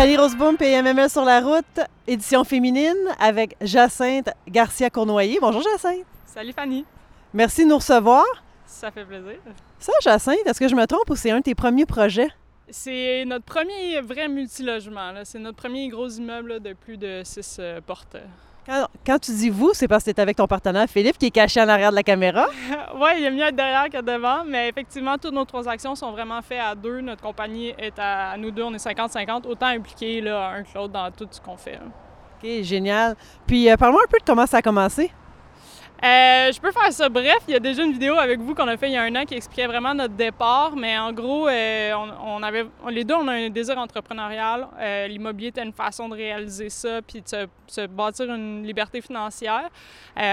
Fanny Roseboom, PMML sur la route, édition féminine avec Jacinthe Garcia-Cournoyer. Bonjour Jacinthe. Salut Fanny. Merci de nous recevoir. Ça fait plaisir. Ça, Jacinthe, est-ce que je me trompe ou c'est un de tes premiers projets? C'est notre premier vrai multilogement. C'est notre premier gros immeuble là, de plus de six euh, portes. Quand, quand tu dis vous, c'est parce que tu avec ton partenaire Philippe qui est caché en arrière de la caméra. oui, il est mieux être derrière que devant, mais effectivement, toutes nos transactions sont vraiment faites à deux. Notre compagnie est à, à nous deux, on est 50-50, autant impliqués là, un que l'autre dans tout ce qu'on fait. là. OK, génial. Puis euh, parle-moi un peu de comment ça a commencé. Euh, je peux faire ça bref. Il y a déjà une vidéo avec vous qu'on a fait il y a un an qui expliquait vraiment notre départ. Mais en gros, euh, les deux, on a un désir entrepreneurial. Euh, L'immobilier était une façon de réaliser ça puis de se, bâtir une liberté financière.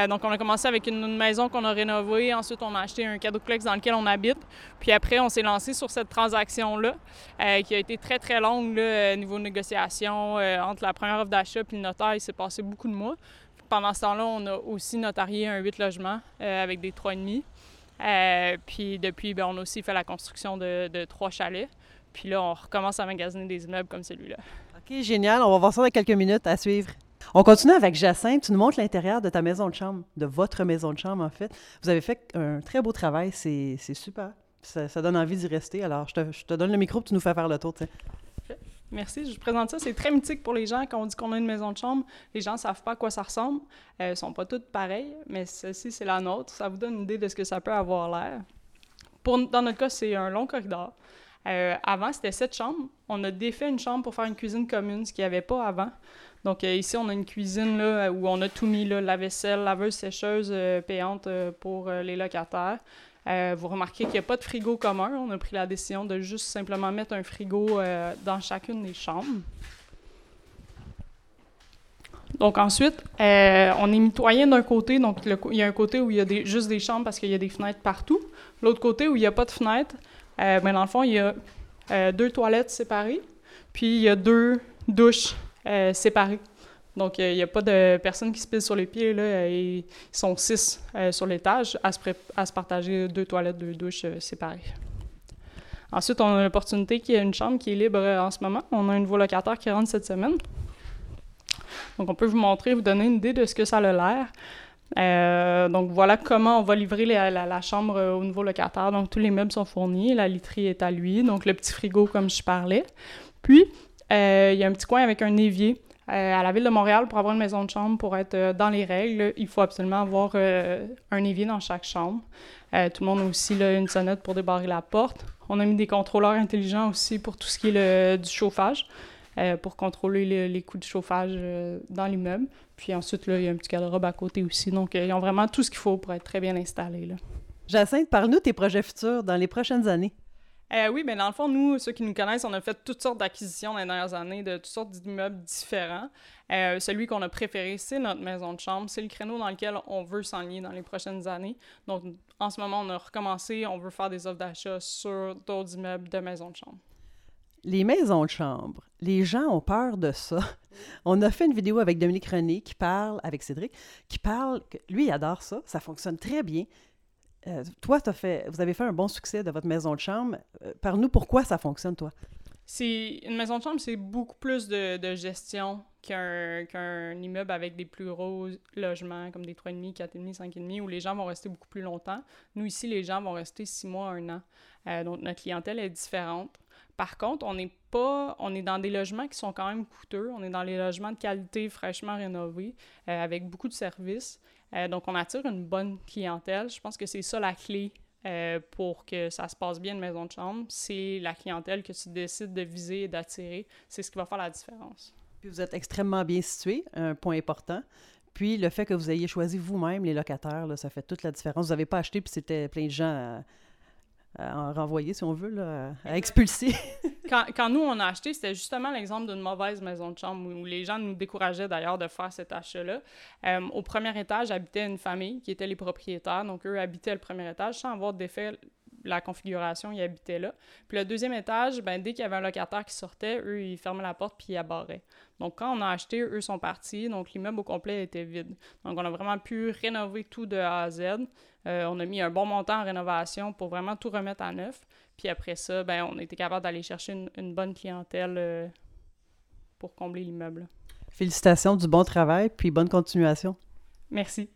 Donc, on a commencé avec une, maison qu'on a rénovée. Ensuite, on a acheté un cadoplex dans lequel on habite. Puis après, on s'est lancé sur cette transaction-là qui a été très, très longue là, niveau négociation. Entre la première offre d'achat puis le notaire, il s'est passé beaucoup de mois. Pendant ce temps-là, on a aussi notarié un 8 logements euh, avec des 3,5. Euh, puis depuis, ben, on a aussi fait la construction de, trois chalets. Puis là, on recommence à magasiner des immeubles comme celui-là. OK, génial. On va voir ça dans quelques minutes à suivre. On continue avec Jacinthe. Tu nous montres l'intérieur de ta maison de chambre, de votre maison de chambre, en fait. Vous avez fait un très beau travail. C'est super. Ça, ça donne envie d'y rester. Alors, je te, donne le micro pour tu nous fais faire le tour. tiens. Merci, je vous présente ça. C'est très mythique pour les gens quand on dit qu'on a une maison de chambre. Les gens ne savent pas à quoi ça ressemble. Elles ne sont pas toutes pareilles, mais celle-ci, c'est la nôtre. Ça vous donne une idée de ce que ça peut avoir l'air. Dans notre cas, c'est un long corridor. Euh, avant, c'était sept chambres. On a défait une chambre pour faire une cuisine commune, ce qu'il n'y avait pas avant. Donc euh, ici, on a une cuisine là, où on a tout mis, la vaisselle, laveuse, sécheuse euh, payante euh, pour euh, les locataires. Euh, vous remarquez qu'il n'y a pas de frigo commun. On a pris la décision de juste simplement mettre un frigo euh, dans chacune des chambres. Donc ensuite, euh, on est mitoyen d'un côté. Donc il y a un côté où il y a juste des chambres parce qu'il y a des fenêtres partout. L'autre côté où il n'y a pas de fenêtres, euh, ben, dans le fond, il y a deux toilettes séparées. Puis il y a deux douches séparées. Donc, euh, il n'y a pas de personne qui se pile sur les pieds. Là, euh, ils sont six euh, sur l'étage à se, partager deux toilettes, deux douches euh, séparées. Ensuite, on a l'opportunité qu'il y a une chambre qui est libre euh, en ce moment. On a un nouveau locataire qui rentre cette semaine. Donc, on peut vous montrer, vous donner une idée de ce que ça a l'air. Euh, donc, voilà comment on va livrer la, chambre euh, au nouveau locataire. Donc, tous les meubles sont fournis. La literie est à lui. Donc, le petit frigo, comme je parlais. Puis, euh, il y a un petit coin avec un évier. Euh, à la ville de Montréal, pour avoir une maison de chambre, pour être euh, dans les règles, il faut absolument avoir euh, un évier dans chaque chambre. Tout le monde a aussi une sonnette pour débarrer la porte. On a mis des contrôleurs intelligents aussi pour tout ce qui est du chauffage, pour contrôler le- les coûts de chauffage dans l'immeuble. Puis ensuite, il y a un petit garde-robe à côté aussi. Donc, ils ont vraiment tout ce qu'il faut pour être très bien installés. Là. Jacinthe, parle-nous de tes projets futurs dans les prochaines années. Euh, oui, mais dans le fond, nous, ceux qui nous connaissent, on a fait toutes sortes d'acquisitions dans les dernières années, de toutes sortes d'immeubles différents. Euh, celui qu'on a préféré, c'est notre maison de chambre. C'est le créneau dans lequel on veut s'enligner dans les prochaines années. Donc, en ce moment, on a recommencé, on veut faire des offres d'achat sur d'autres immeubles de maisons de chambre. Les maisons de chambre, les gens ont peur de ça. On a fait une vidéo avec Dominique René qui parle, avec Cédric, qui parle, lui, il adore ça, ça fonctionne très bien. Euh, toi, t'as fait, vous avez fait un bon succès de votre maison de chambre. Euh, Parle-nous pourquoi ça fonctionne, toi? Une maison de chambre, c'est beaucoup plus de, gestion qu'un qu'un immeuble avec des plus gros logements comme des 3,5, 4,5, 5,5 où les gens vont rester beaucoup plus longtemps. Nous ici, les gens vont rester 6 mois, 1 an. Euh, donc notre clientèle est différente. Par contre, on n'est pas, on est dans des logements qui sont quand même coûteux. On est dans les logements de qualité fraîchement rénovés euh, avec beaucoup de services. Euh, donc on attire une bonne clientèle. Je pense que c'est ça la clé euh, pour que ça se passe bien une maison de chambre, c'est la clientèle que tu décides de viser et d'attirer. C'est ce qui va faire la différence. Puis vous êtes extrêmement bien situé, un point important. Puis le fait que vous ayez choisi vous-même les locataires, ça fait toute la différence. Vous n'avez pas acheté, puis c'était plein de gens à, à en renvoyer, si on veut, là, à, expulser. Quand, quand nous, on a acheté, c'était justement l'exemple d'une mauvaise maison de chambre où, où les gens nous décourageaient d'ailleurs de faire cet achat-là. Euh, au premier étage habitait une famille qui était les propriétaires, donc eux habitaient le premier étage sans avoir défait la configuration, ils habitaient là. Puis le deuxième étage, ben, dès qu'il y avait un locataire qui sortait, eux, ils fermaient la porte puis ils abarraient. Donc quand on a acheté, eux sont partis, donc l'immeuble au complet était vide. Donc on a vraiment pu rénover tout de A à Z. Euh, on a mis un bon montant en rénovation pour vraiment tout remettre à neuf. Puis après ça, ben, on était capable d'aller chercher une, une bonne clientèle euh, pour combler l'immeuble. Félicitations du bon travail, puis bonne continuation. Merci.